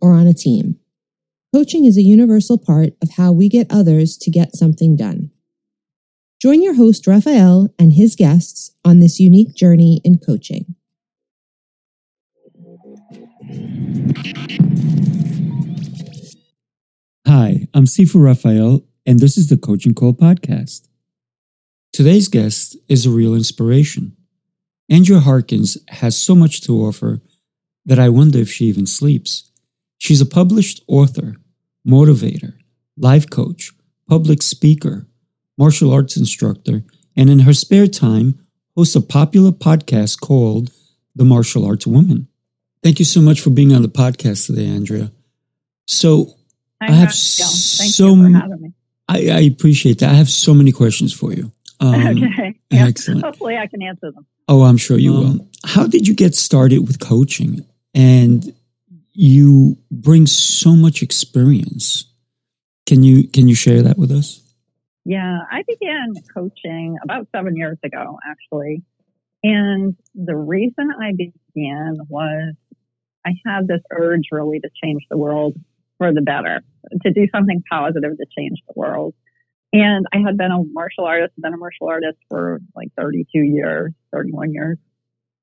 or on a team. Coaching is a universal part of how we get others to get something done. Join your host, Raphael, and his guests on this unique journey in coaching. Hi, I'm Sifu Raphael, and this is the Coaching Call Podcast. Today's guest is a real inspiration. Andrea Harkins has so much to offer that I wonder if she even sleeps. She's a published author, motivator, life coach, public speaker, martial arts instructor, and in her spare time, hosts a popular podcast called The Martial Arts Woman. Thank you so much for being on the podcast today, Andrea. So I, I have so you for having me. I, I appreciate that. I have so many questions for you. Um, okay. Yeah. Excellent. Hopefully, I can answer them. Oh, I'm sure you will. How did you get started with coaching? And you bring so much experience. Can you can you share that with us? Yeah, I began coaching about seven years ago, actually. And the reason I began was I had this urge really to change the world for the better, to do something positive to change the world. And I had been a martial artist, been a martial artist for like 32 years, 31 years.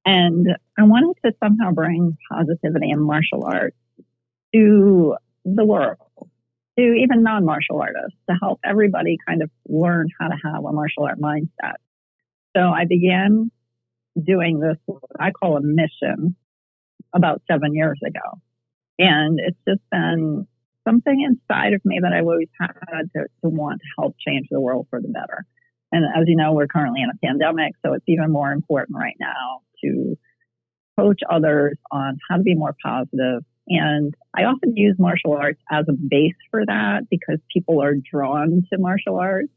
And I wanted to somehow bring positivity and martial arts to the world, to even non martial artists, to help everybody kind of learn how to have a martial art mindset. So I began doing this, I call a mission, about seven years ago. And it's just been something inside of me that I've always had to, to want to help change the world for the better. And as you know, we're currently in a pandemic, so it's even more important right now to coach others on how to be more positive. And I often use martial arts as a base for that because people are drawn to martial arts.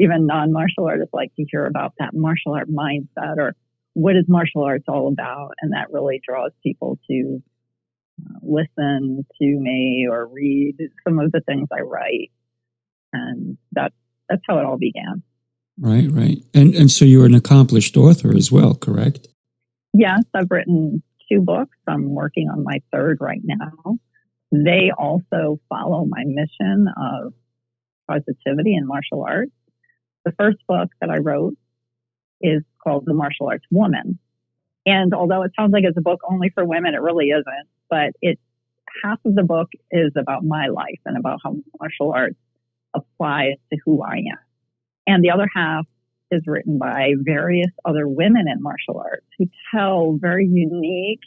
Even non martial artists like to hear about that martial art mindset or what is martial arts all about. And that really draws people to uh, listen to me or read some of the things I write. And that's, that's how it all began. Right, right. And and so you're an accomplished author as well, correct? Yes, I've written two books. I'm working on my third right now. They also follow my mission of positivity in martial arts. The first book that I wrote is called The Martial Arts Woman. And although it sounds like it's a book only for women, it really isn't. But it half of the book is about my life and about how martial arts applies to who I am. And the other half is written by various other women in martial arts who tell very unique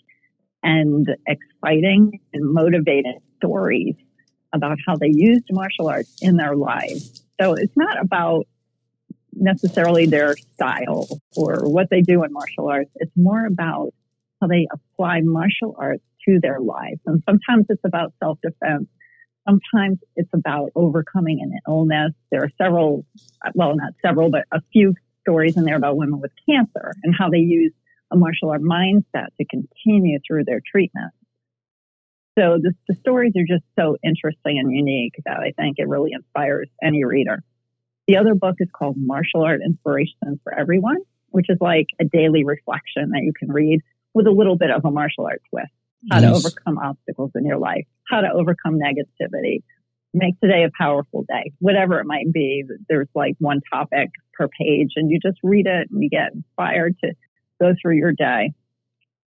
and exciting and motivating stories about how they used martial arts in their lives. So it's not about necessarily their style or what they do in martial arts. It's more about how they apply martial arts to their lives. And sometimes it's about self defense. Sometimes it's about overcoming an illness. There are several, well, not several, but a few stories in there about women with cancer and how they use a martial art mindset to continue through their treatment. So the, the stories are just so interesting and unique that I think it really inspires any reader. The other book is called Martial Art Inspiration for Everyone, which is like a daily reflection that you can read with a little bit of a martial art twist. How Nice. to overcome obstacles in your life, how to overcome negativity, make today a powerful day, whatever it might be. There's like one topic per page and you just read it and you get inspired to go through your day.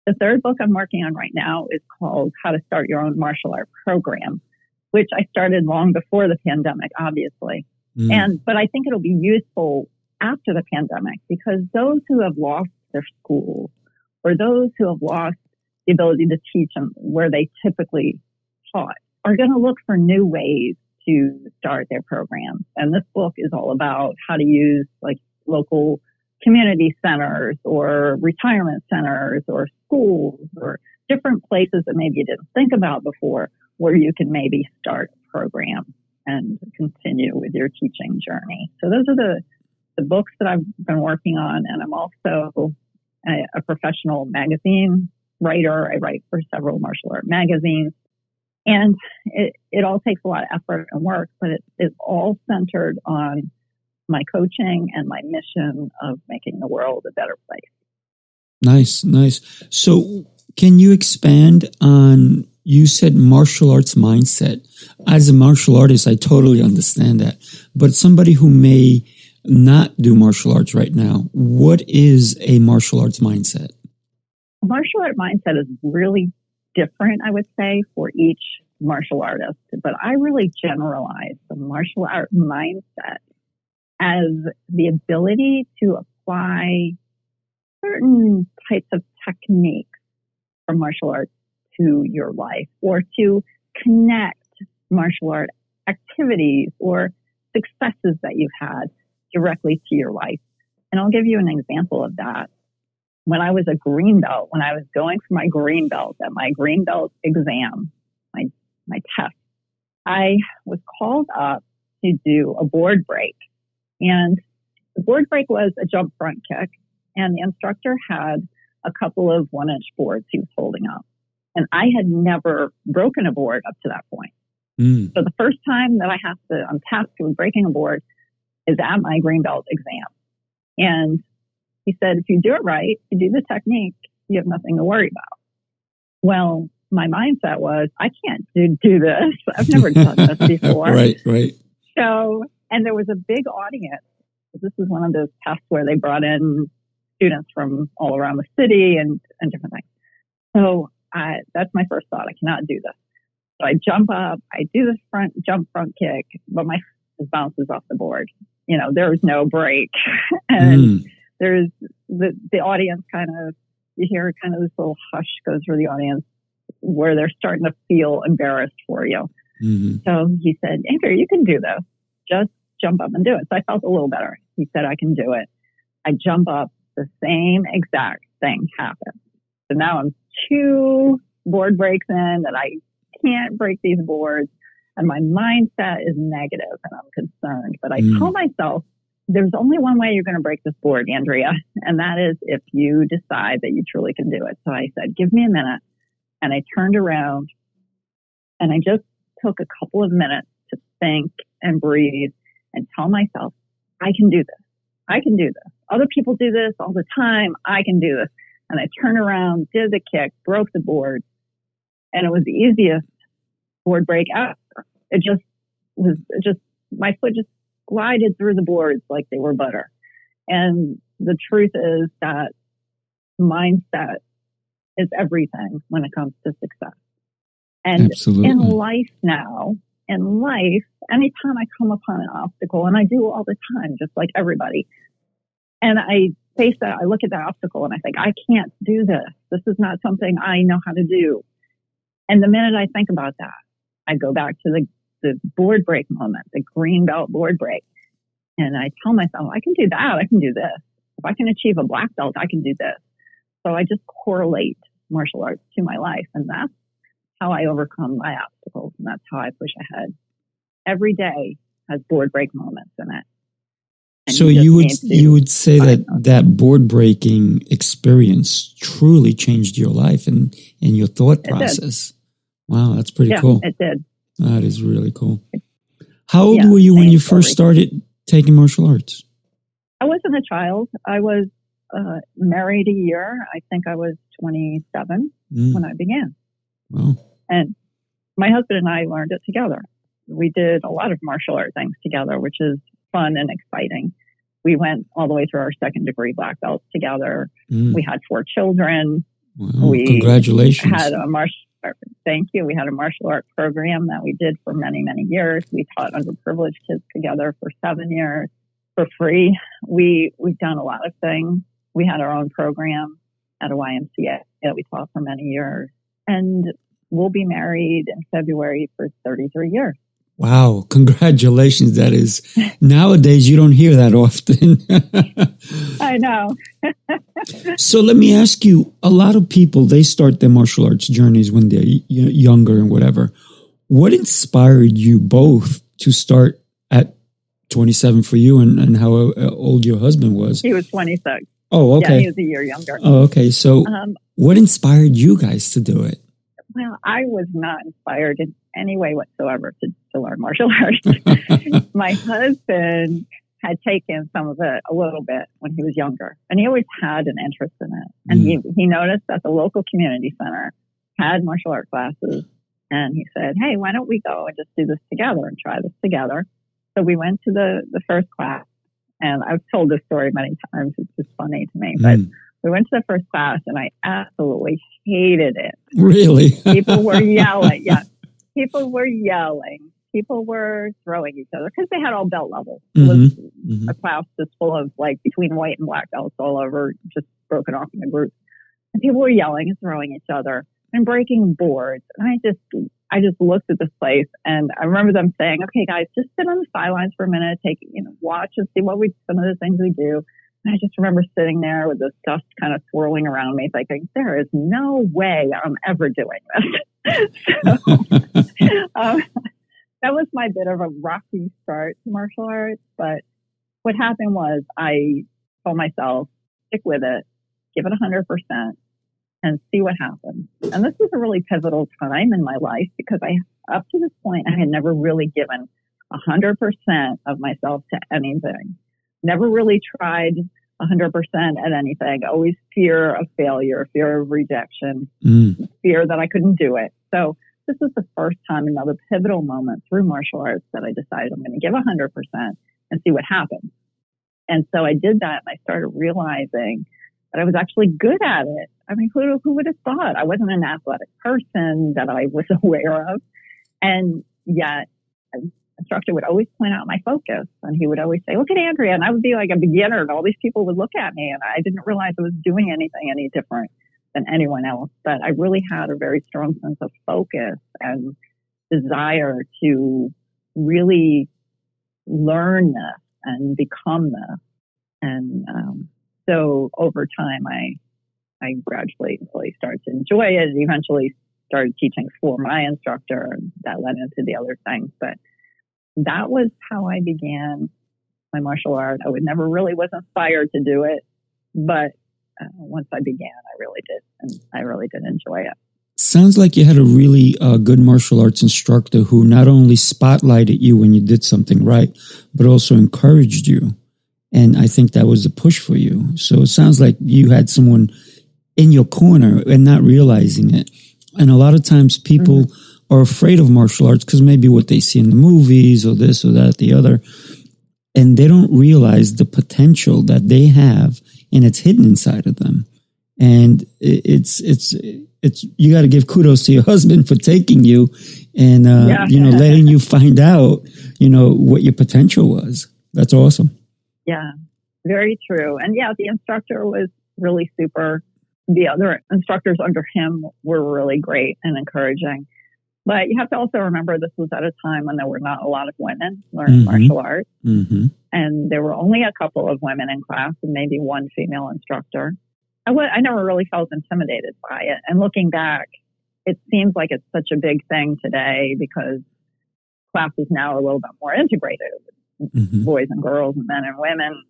The third book I'm working on right now is called How to Start Your Own Martial Art Program, which I started long before the pandemic, obviously. Mm. And, but I think it'll be useful after the pandemic because those who have lost their schools or those who have lost the ability to teach them where they typically taught are going to look for new ways to start their programs. And this book is all about how to use like local community centers or retirement centers or schools or different places that maybe you didn't think about before where you can maybe start a program and continue with your teaching journey. So those are the, the books that I've been working on. And I'm also a, a professional magazine writer. I write for several martial art magazines. And it, it all takes a lot of effort and work, but it is all centered on my coaching and my mission of making the world a better place. Nice, nice. So, can you expand on? You said martial arts mindset. As a martial artist, I totally understand that. But somebody who may not do martial arts right now, what is a martial arts mindset? Martial art mindset is really different, I would say, for each martial artist. But I really generalize the martial art mindset as the ability to apply certain types of techniques from martial arts to your life or to connect martial art activities or successes that you've had directly to your life. And I'll give you an example of that. When I was a green belt, when I was going for my green belt at my green belt exam, my, my test, I was called up to do a board break. And the board break was a jump front kick and the instructor had a couple of one inch boards he was holding up. And I had never broken a board up to that point. Mm. So the first time that I have to, I'm tasked with breaking a board is at my green belt exam. And he said, if you do it right, you do the technique, you have nothing to worry about. Well, my mindset was, I can't do, do this. I've never done this before. right, right. So, and there was a big audience. This is one of those tests where they brought in students from all around the city and, and different things. So I, that's my first thought. I cannot do this. So I jump up, I do this front jump front kick, but my bounces off the board. You know, there's no break. and mm. There's the, the audience kind of, you hear kind of this little hush goes through the audience where they're starting to feel embarrassed for you. Mm-hmm. So he said, Andrea, you can do this. Just jump up and do it. So I felt a little better. He said, I can do it. I jump up, the same exact thing happens. So now I'm two board breaks in that I can't break these boards and my mindset is negative and I'm concerned. But I mm. tell myself, there's only one way you're going to break this board, Andrea, and that is if you decide that you truly can do it. So I said, give me a minute. And I turned around and I just took a couple of minutes to think and breathe and tell myself, I can do this. I can do this. Other people do this all the time. I can do this. And I turned around, did the kick, broke the board, and it was the easiest board break ever. It just was just my foot just glided through the boards like they were butter. And the truth is that mindset is everything when it comes to success. And Absolutely. in life now, in life, anytime I come upon an obstacle, and I do all the time, just like everybody, and I face that, I look at that obstacle and I think, I can't do this. This is not something I know how to do. And the minute I think about that, I go back to the, the board break moment, the green belt board break. And I tell myself, I can do that. I can do this. If I can achieve a black belt, I can do this. So I just correlate martial arts to my life. And that's how I overcome my obstacles. And that's how I push ahead. Every day has board break moments in it so you, you would you would say that that board breaking experience truly changed your life and and your thought process. Wow, that's pretty yeah, cool. It did. That is really cool. How old yeah, were you when you first started taking martial arts? I wasn't a child. I was uh, married a year. I think I was 27 mm. when I began. Wow. And my husband and I learned it together. We did a lot of martial art things together, which is fun and exciting. We went all the way through our second degree black belts together. Mm. We had four children. Wow. We Congratulations. Had a martial thank you. We had a martial art program that we did for many, many years. We taught underprivileged kids together for seven years for free. We we've done a lot of things. We had our own program at a YMCA that we taught for many years. And we'll be married in February for 33 years. Wow, congratulations. That is nowadays you don't hear that often. I know. so let me ask you a lot of people they start their martial arts journeys when they're younger and whatever. what inspired you both to start at 27 for you and, and how uh, old your husband was? He was 26. Oh, okay. Yeah, he was a year younger. Oh, okay. So, um, what inspired you guys to do it? Well, I was not inspired in any way whatsoever to, to learn martial arts. My husband had taken some of it a little bit when he was younger, and he always had an interest in it. And mm. he, he noticed that the local community center had martial art classes, and he said, "Hey, why don't we go and just do this together and try this together?" So we went to the the first class, and I've told this story many times. It's just funny to me, but mm. We went to the first class, and I absolutely hated it. Really, people were yelling. Yeah, people were yelling people were throwing each other because they had all belt levels. It was mm-hmm. mm-hmm. a class just full of like between white and black belts all over, just broken off in a group. And people were yelling and throwing each other and breaking boards. And I just, I just looked at this place and I remember them saying, okay, guys, just sit on the sidelines for a minute, take, you know, watch and see what we, some of the things we do. I just remember sitting there with this dust kind of swirling around me, thinking, there is no way I'm ever doing this. so, um, that was my bit of a rocky start to martial arts. But what happened was I told myself, stick with it, give it 100%, and see what happens. And this was a really pivotal time in my life because I, up to this point, I had never really given 100% of myself to anything. Never really tried 100% at anything. Always fear of failure, fear of rejection, mm. fear that I couldn't do it. So this was the first time, another pivotal moment through martial arts that I decided I'm going to give 100% and see what happens. And so I did that and I started realizing that I was actually good at it. I mean, who, who would have thought? I wasn't an athletic person that I was aware of. And yet, instructor would always point out my focus and he would always say, look at Andrea. And I would be like a beginner and all these people would look at me and I didn't realize I was doing anything any different than anyone else. But I really had a very strong sense of focus and desire to really learn this and become this. And um, so over time, I I gradually really started to enjoy it. And eventually, started teaching for my instructor, and that led into the other things. But that was how I began my martial art. I would never really was inspired to do it, but uh, once I began, I really did, and I really did enjoy it. Sounds like you had a really uh, good martial arts instructor who not only spotlighted you when you did something right, but also encouraged you. And I think that was the push for you. So it sounds like you had someone in your corner and not realizing it. And a lot of times people mm-hmm. Are afraid of martial arts because maybe what they see in the movies or this or that, the other, and they don't realize the potential that they have and it's hidden inside of them. And it's, it's, it's, you got to give kudos to your husband for taking you and, uh, yeah. you know, letting you find out, you know, what your potential was. That's awesome. Yeah, very true. And yeah, the instructor was really super. The other instructors under him were really great and encouraging. But you have to also remember this was at a time when there were not a lot of women learning mm-hmm. martial arts. Mm-hmm. And there were only a couple of women in class and maybe one female instructor. I, w- I never really felt intimidated by it. And looking back, it seems like it's such a big thing today because classes now are a little bit more integrated mm-hmm. boys and girls and men and women.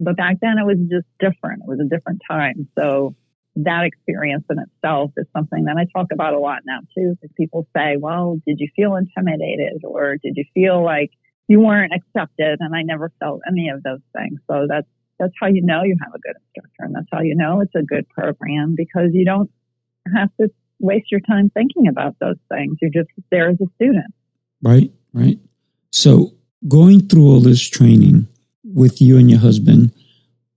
But back then it was just different. It was a different time. So that experience in itself is something that I talk about a lot now too. Because people say, well, did you feel intimidated or did you feel like you weren't accepted? And I never felt any of those things. So that's, that's how you know you have a good instructor. And that's how you know it's a good program because you don't have to waste your time thinking about those things. You're just there as a student. Right, right. So going through all this training with you and your husband,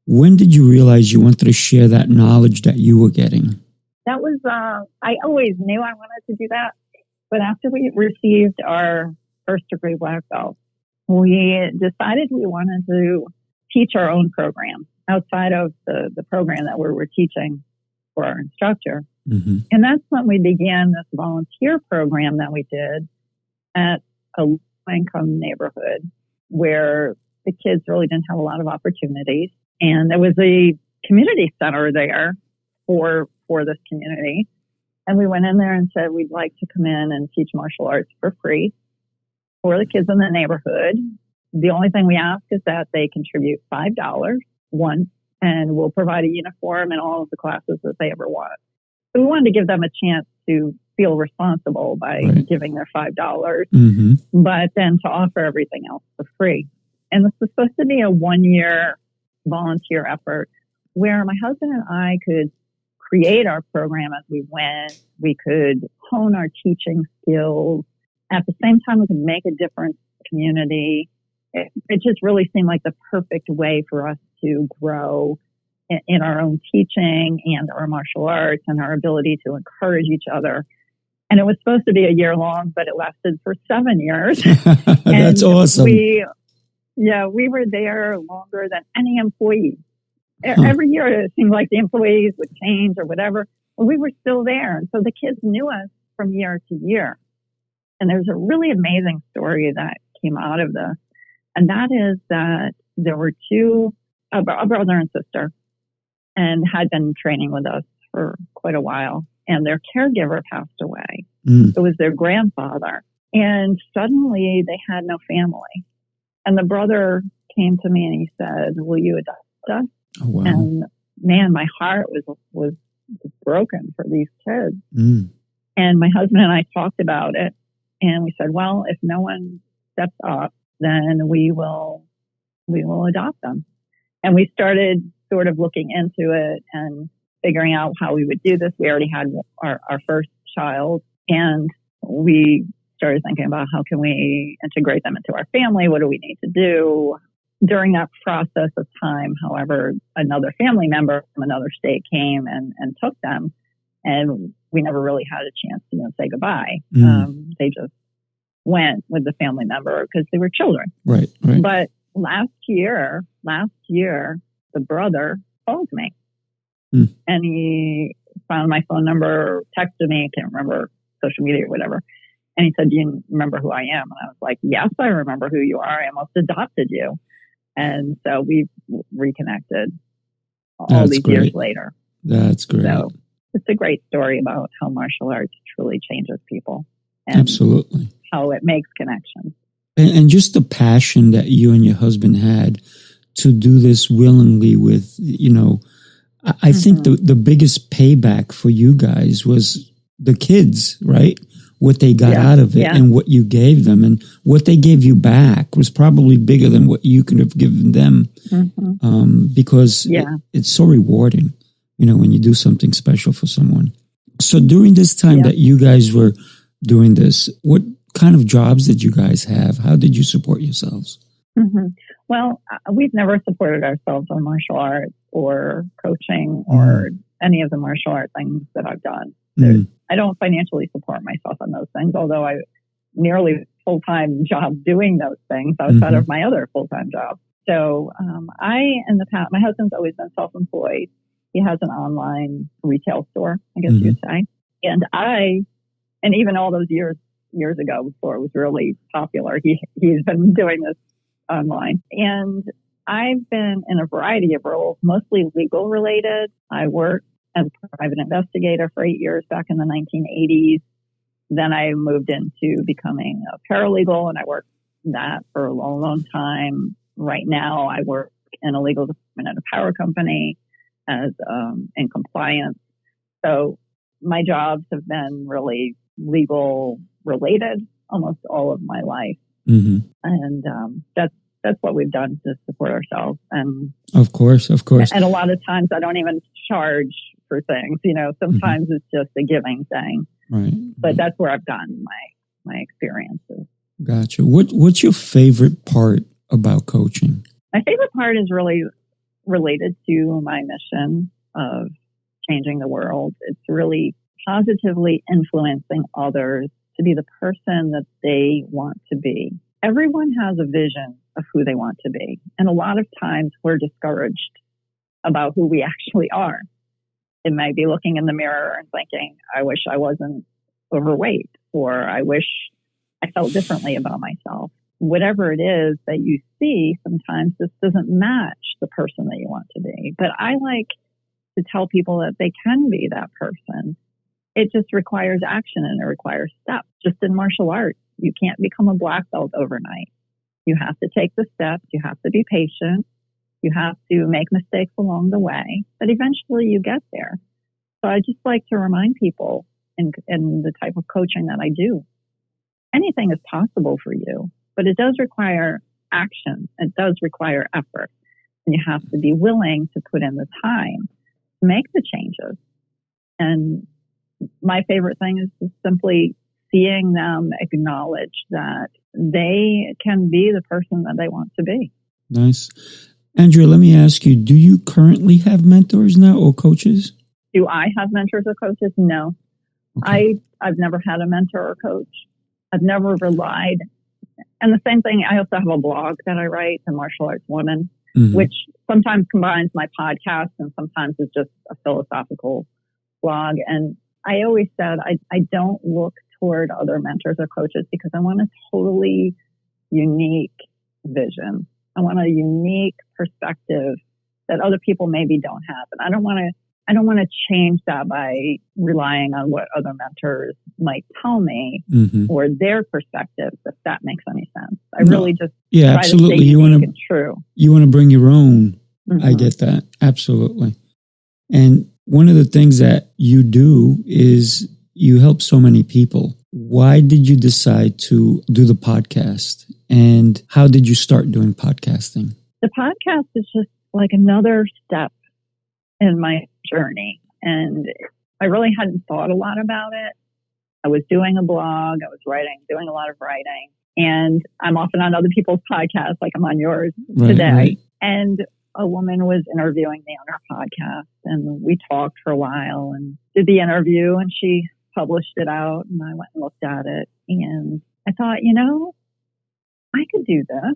when did you realize you wanted to share that knowledge that you were getting? That was, uh, I always knew I wanted to do that. But after we received our first degree black belt, we decided we wanted to teach our own program outside of the, the program that we were teaching for our instructor. Mm-hmm. And that's when we began this volunteer program that we did at a low income neighborhood where the kids really didn't have a lot of opportunities. And there was a community center there for, for this community. And we went in there and said, we'd like to come in and teach martial arts for free for the kids in the neighborhood. The only thing we ask is that they contribute $5 once and we'll provide a uniform in all of the classes that they ever want. So we wanted to give them a chance to feel responsible by right. giving their $5, dollars mm-hmm. but then to offer everything else for free. And this was supposed to be a one year volunteer effort where my husband and I could create our program as we went. We could hone our teaching skills. At the same time, we could make a difference in the community. It, it just really seemed like the perfect way for us to grow in, in our own teaching and our martial arts and our ability to encourage each other. And it was supposed to be a year long, but it lasted for seven years. That's awesome. We, yeah, we were there longer than any employee. Huh. Every year it seemed like the employees would change or whatever. But we were still there. And so the kids knew us from year to year. And there's a really amazing story that came out of this. And that is that there were two, a, a brother and sister, and had been training with us for quite a while. And their caregiver passed away. Mm. It was their grandfather. And suddenly they had no family. And the brother came to me and he said, Will you adopt us? Oh, wow. And man, my heart was, was broken for these kids. Mm. And my husband and I talked about it and we said, well, if no one steps up, then we will, we will adopt them. And we started sort of looking into it and figuring out how we would do this. We already had our, our first child and we started thinking about how can we integrate them into our family? What do we need to do? During that process of time, however, another family member from another state came and, and took them and we never really had a chance to you know, say goodbye. Mm. Um, they just went with the family member because they were children. Right, right. But last year, last year, the brother called me mm. and he found my phone number, texted me, can't remember social media or whatever. And he said, Do you remember who I am? And I was like, Yes, I remember who you are. I almost adopted you. And so we reconnected all That's these great. years later. That's great. So it's a great story about how martial arts truly changes people. Absolutely. How it makes connections. And, and just the passion that you and your husband had to do this willingly with, you know, I, I mm-hmm. think the, the biggest payback for you guys was the kids, right? What they got yeah, out of it yeah. and what you gave them and what they gave you back was probably bigger than what you could have given them. Mm-hmm. Um, because yeah. it, it's so rewarding, you know, when you do something special for someone. So during this time that you guys were doing this, what kind of jobs did you guys have? How did you support yourselves? Mm-hmm. Well, uh, we've never supported ourselves on martial arts or coaching or mm. any of the martial art things that I've done. Mm. I don't financially support myself on those things, although I nearly full time job doing those things outside mm-hmm. of my other full time job. So um, I, in the past, my husband's always been self employed. He has an online retail store, I guess mm-hmm. you'd say. And I, and even all those years years ago before it was really popular, he he's been doing this online. And I've been in a variety of roles, mostly legal related. I worked as a private investigator for eight years back in the 1980s. Then I moved into becoming a paralegal and I worked that for a long, long time. Right now I work in a legal department at a power company as um, in compliance. So my jobs have been really legal related almost all of my life. Mm-hmm. And um, that's that's what we've done to support ourselves. And of course, of course. And a lot of times I don't even charge for things. You know, sometimes mm-hmm. it's just a giving thing. Right. But that's where I've gotten my my experiences. Gotcha. What What's your favorite part about coaching? My favorite part is really related to my mission of changing the world. It's really positively influencing others to be the person that they want to be. Everyone has a vision of who they want to be. And a lot of times we're discouraged about who we actually are. It might be looking in the mirror and thinking, I wish I wasn't overweight, or I wish I felt differently about myself. Whatever it is that you see, sometimes this doesn't match the person that you want to be. But I like to tell people that they can be that person it just requires action and it requires steps. Just in martial arts, you can't become a black belt overnight. You have to take the steps. You have to be patient. You have to make mistakes along the way, but eventually you get there. So I just like to remind people in, in the type of coaching that I do, anything is possible for you, but it does require action. It does require effort. And you have to be willing to put in the time to make the changes. And my favorite thing is just simply seeing them acknowledge that they can be the person that they want to be. Nice. Andrea, let me ask you, do you currently have mentors now or coaches? Do I have mentors or coaches? No. Okay. I, I've never had a mentor or coach. I've never relied. And the same thing, I also have a blog that I write, The Martial Arts Woman, mm-hmm. which sometimes combines my podcast and sometimes is just a philosophical blog. And I always said I, I don't look toward other mentors or coaches because I want a totally unique vision. I want a unique perspective that other people maybe don't have. And I don't want to I don't want to change that by relying on what other mentors might tell me mm-hmm. or their perspectives, if that makes any sense. I no. really just yeah, absolutely. you want to true. You want to bring your own. Mm-hmm. I get that absolutely. And one of the things that you do is you help so many people. Why did you decide to do the podcast? And how did you start doing podcasting? The podcast is just like another step in my journey. And I really hadn't thought a lot about it. I was doing a blog, I was writing, doing a lot of writing. And I'm often on other people's podcasts, like I'm on yours right, today. Right. And a woman was interviewing me on her podcast, and we talked for a while and did the interview, and she published it out, and I went and looked at it. And I thought, you know, I could do this.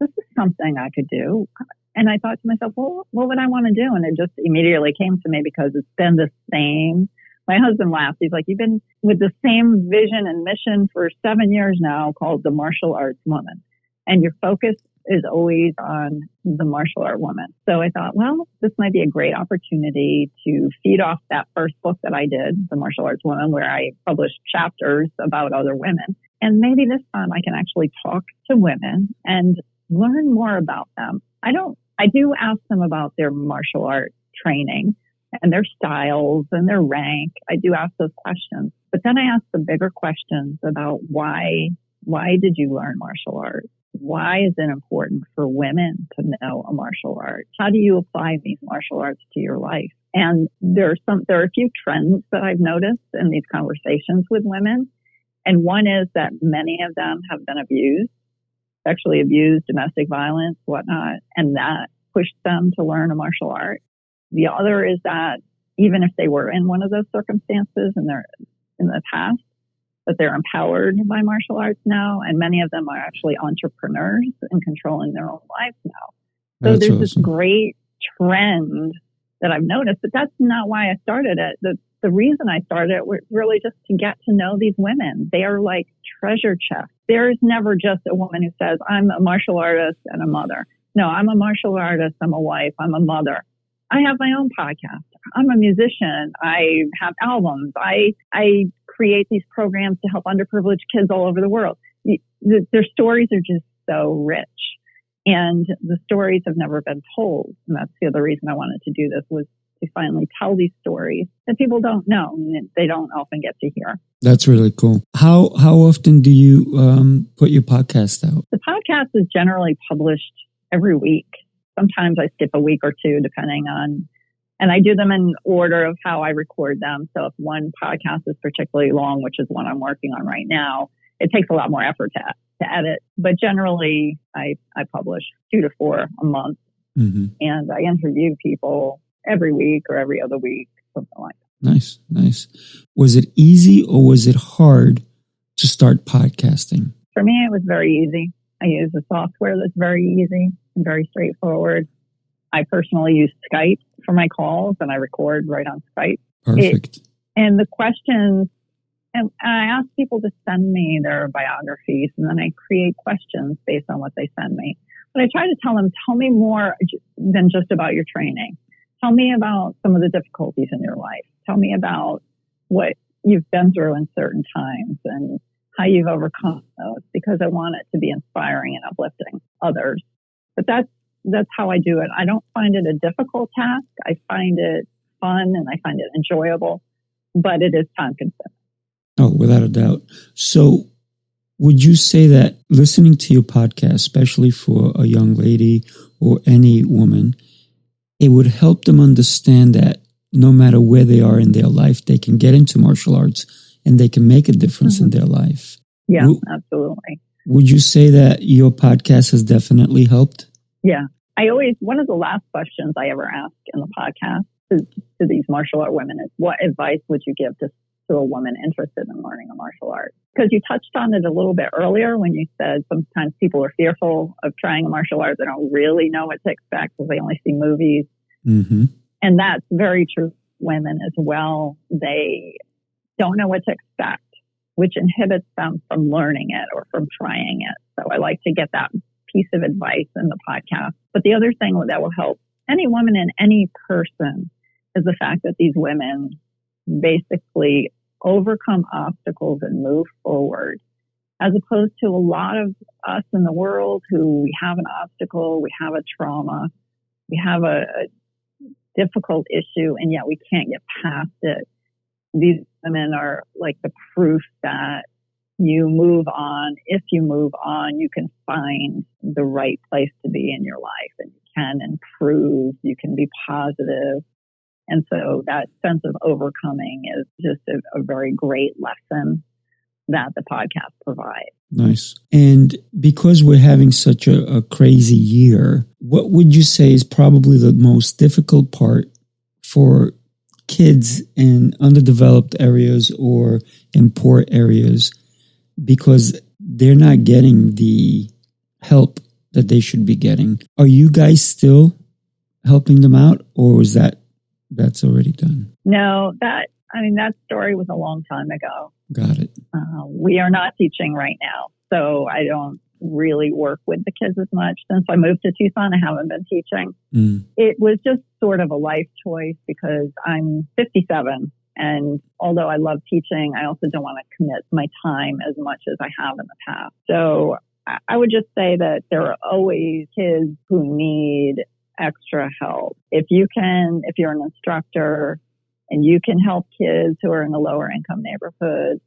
This is something I could do. And I thought to myself, well, what would I want to do? And it just immediately came to me because it's been the same. My husband laughs. He's like, you've been with the same vision and mission for seven years now called the martial arts woman. And your focus is always on the martial art woman. So I thought, well, this might be a great opportunity to feed off that first book that I did, The Martial Arts Woman, where I published chapters about other women. And maybe this time I can actually talk to women and learn more about them. I don't I do ask them about their martial art training and their styles and their rank. I do ask those questions, but then I ask the bigger questions about why, why did you learn martial arts? Why is it important for women to know a martial art? How do you apply these martial arts to your life? And there are some, there are a few trends that I've noticed in these conversations with women. And one is that many of them have been abused sexually abused, domestic violence, whatnot, and that pushed them to learn a martial art. The other is that even if they were in one of those circumstances in their in the past, that they're empowered by martial arts now, and many of them are actually entrepreneurs and controlling their own lives now. So that's there's awesome. this great trend that I've noticed, but that's not why I started it. The the reason I started it was really just to get to know these women. They are like treasure chests. There is never just a woman who says, I'm a martial artist and a mother. No, I'm a martial artist. I'm a wife. I'm a mother. I have my own podcast. I'm a musician. I have albums. I, I create these programs to help underprivileged kids all over the world. Their stories are just so rich and the stories have never been told. And that's the other reason I wanted to do this was to finally tell these stories that people don't know and they don't often get to hear. That's really cool. How how often do you um, put your podcast out? The podcast is generally published every week. Sometimes I skip a week or two, depending on, and I do them in order of how I record them. So if one podcast is particularly long, which is one I'm working on right now, it takes a lot more effort to to edit. But generally, I I publish two to four a month, mm-hmm. and I interview people every week or every other week, something like that. Nice, nice. Was it easy or was it hard to start podcasting? For me, it was very easy. I use a software that's very easy and very straightforward. I personally use Skype for my calls and I record right on Skype. Perfect. It, and the questions, and I ask people to send me their biographies and then I create questions based on what they send me. But I try to tell them, tell me more than just about your training. Tell me about some of the difficulties in your life. Tell me about what you've been through in certain times and how you've overcome those because I want it to be inspiring and uplifting others. But that's that's how I do it. I don't find it a difficult task. I find it fun and I find it enjoyable, but it is time consuming. Oh, without a doubt. So would you say that listening to your podcast, especially for a young lady or any woman, it would help them understand that no matter where they are in their life, they can get into martial arts and they can make a difference mm-hmm. in their life. Yeah, absolutely. Would you say that your podcast has definitely helped? Yeah. I always, one of the last questions I ever ask in the podcast to, to these martial art women is what advice would you give to, to a woman interested in learning a martial art? Because you touched on it a little bit earlier when you said sometimes people are fearful of trying a martial art. They don't really know what to expect because they only see movies. Mm-hmm. And that's very true women as well. They don't know what to expect, which inhibits them from learning it or from trying it. So I like to get that piece of advice in the podcast. But the other thing that will help any woman and any person is the fact that these women basically overcome obstacles and move forward as opposed to a lot of us in the world who we have an obstacle, we have a trauma, we have a, a difficult issue and yet we can't get past it. These women are like the proof that you move on. If you move on, you can find the right place to be in your life and you can improve. You can be positive. And so that sense of overcoming is just a, a very great lesson that the podcast provides. Nice. And because we're having such a, a, crazy year, what would you say is probably the most difficult part for kids in underdeveloped areas or in poor areas because they're not getting the help that they should be getting? Are you guys still helping them out or was that that's already done? No, that I mean that story was a long time ago. Got it. Uh, we are not teaching right now, so I don't really work with the kids as much. Since I moved to Tucson, I haven't been teaching. Mm. It was just sort of a life choice because I'm 57. And although I love teaching, I also don't want to commit my time as much as I have in the past. So I would just say that there are always kids who need extra help. If you can, if you're an instructor and you can help kids who are in a lower income neighborhood,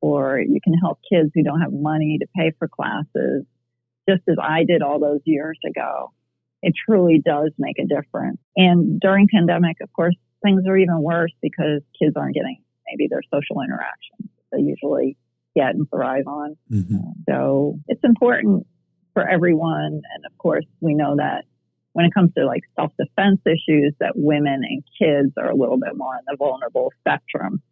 or you can help kids who don't have money to pay for classes, just as I did all those years ago. It truly does make a difference. And during pandemic, of course, things are even worse because kids aren't getting maybe their social interactions they usually get and thrive on. Mm-hmm. So it's important for everyone. And of course, we know that when it comes to like self defense issues, that women and kids are a little bit more on the vulnerable spectrum,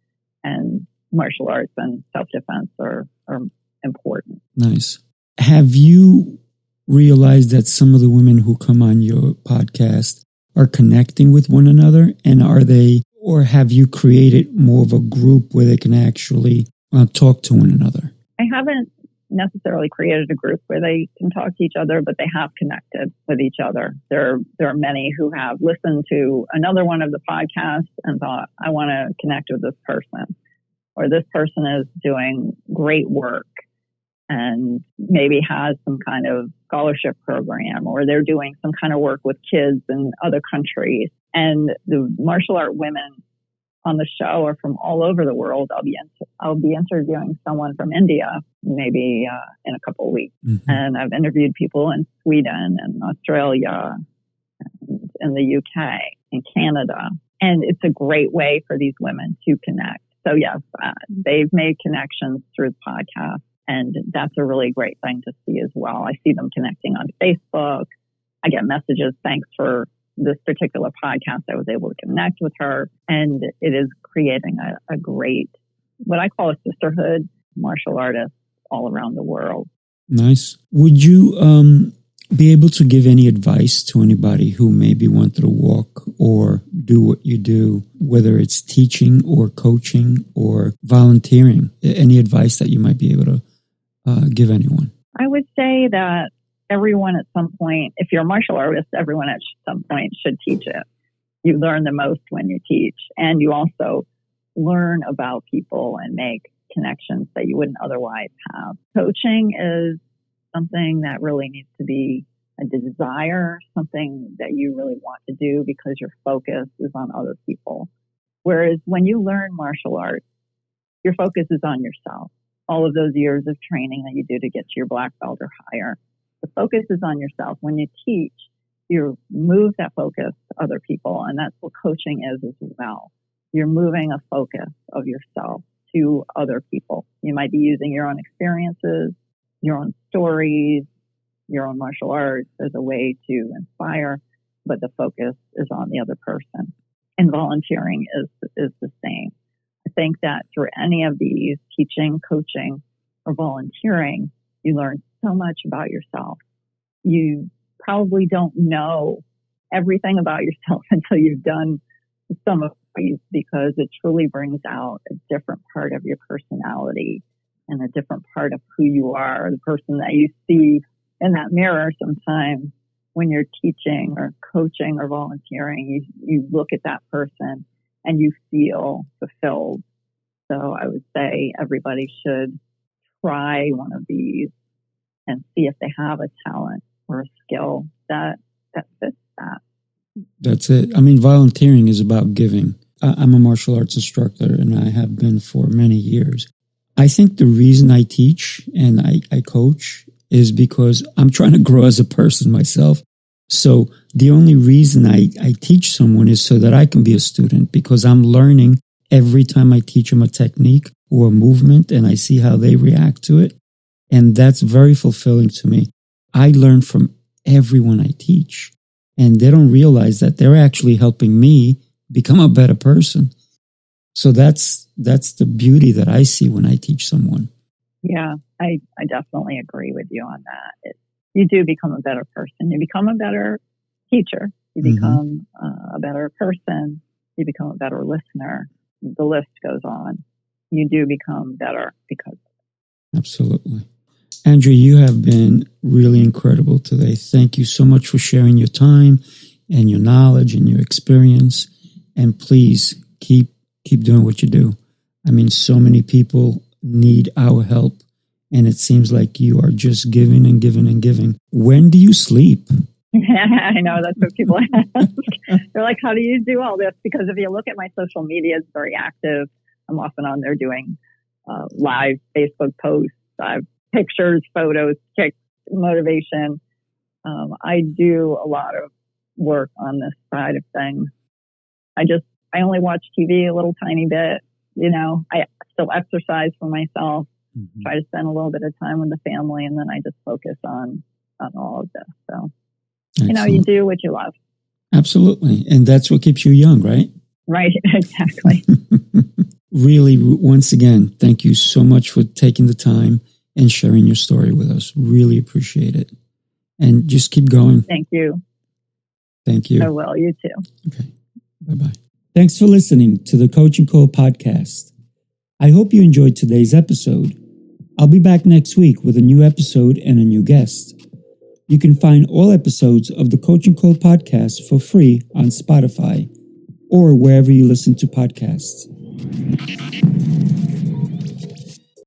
and martial arts and self defense are, are important. Nice. Have you realized that some of the women who come on your podcast are connecting with one another? And are they, or have you created more of a group where they can actually uh, talk to one another? I haven't necessarily created a group where they can talk to each other, but they have connected with each other. There, there are many who have listened to another one of the podcasts and thought, I want to connect with this person, or this person is doing great work and maybe has some kind of scholarship program, or they're doing some kind of work with kids in other countries. And the martial art women on the show are from all over the world. I'll be I'll be interviewing someone from India maybe uh, in a couple of weeks, mm-hmm. and I've interviewed people in Sweden and Australia, and in the UK and Canada, and it's a great way for these women to connect. So yes, uh, they've made connections through the podcast, and that's a really great thing to see as well. I see them connecting on Facebook. I get messages, thanks for this particular podcast, I was able to connect with her and it is creating a, a great, what I call a sisterhood, martial artists all around the world. Nice. Would you um, be able to give any advice to anybody who maybe wanted to walk or do what you do, whether it's teaching or coaching or volunteering? Any advice that you might be able to uh, give anyone? I would say that everyone at some point, if you're a martial artist, everyone at some point should teach it. You learn the most when you teach, and you also learn about people and make connections that you wouldn't otherwise have. Coaching is something that really needs to be a desire, something that you really want to do because your focus is on other people. Whereas when you learn martial arts, your focus is on yourself. All of those years of training that you do to get to your black belt or higher, the focus is on yourself. When you teach, you move that focus to other people, and that's what coaching is as well. You're moving a focus of yourself to other people. You might be using your own experiences, your own stories, your own martial arts as a way to inspire, but the focus is on the other person. And volunteering is, is the same. I think that through any of these teaching, coaching, or volunteering, you learn so much about yourself. You probably don't know everything about yourself until you've done some of these because it truly brings out a different part of your personality and a different part of who you are, the person that you see in that mirror sometimes when you're teaching or coaching or volunteering, you, you look at that person and you feel fulfilled. So I would say everybody should try one of these and see if they have a talent or a skill that, that fits that. That's it. I mean, volunteering is about giving. I'm a martial arts instructor and I have been for many years. I think the reason I teach and I, I coach is because I'm trying to grow as a person myself. So the only reason I, I teach someone is so that I can be a student because I'm learning every time I teach them a technique or a movement and I see how they react to it. And that's very fulfilling to me. I learn from everyone I teach and they don't realize that they're actually helping me become a better person. So that's, that's the beauty that I see when I teach someone. Yeah, I, I definitely agree with you on that. It, you do become a better person. You become a better teacher. You mm-hmm. become uh, a better person. You become a better listener. The list goes on. You do become better because. Absolutely. Andrea, you have been really incredible today. Thank you so much for sharing your time and your knowledge and your experience. And please keep keep doing what you do. I mean, so many people need our help. And it seems like you are just giving and giving and giving. When do you sleep? I know that's what people ask. They're like, how do you do all this? Because if you look at my social media, it's very active. I'm often on there doing uh, live Facebook posts. I have pictures, photos, kicks, motivation. Um, I do a lot of work on this side of things. I just, I only watch TV a little tiny bit. You know, I still exercise for myself, mm-hmm. try to spend a little bit of time with the family, and then I just focus on on all of this. So, Excellent. you know, you do what you love. Absolutely, and that's what keeps you young, right? Right, exactly. really, once again, thank you so much for taking the time and sharing your story with us. Really appreciate it. And just keep going. Thank you. Thank you. I will. You too. Okay. Bye bye. Thanks for listening to the Coaching Cole podcast. I hope you enjoyed today's episode. I'll be back next week with a new episode and a new guest. You can find all episodes of the Coaching Cole podcast for free on Spotify or wherever you listen to podcasts.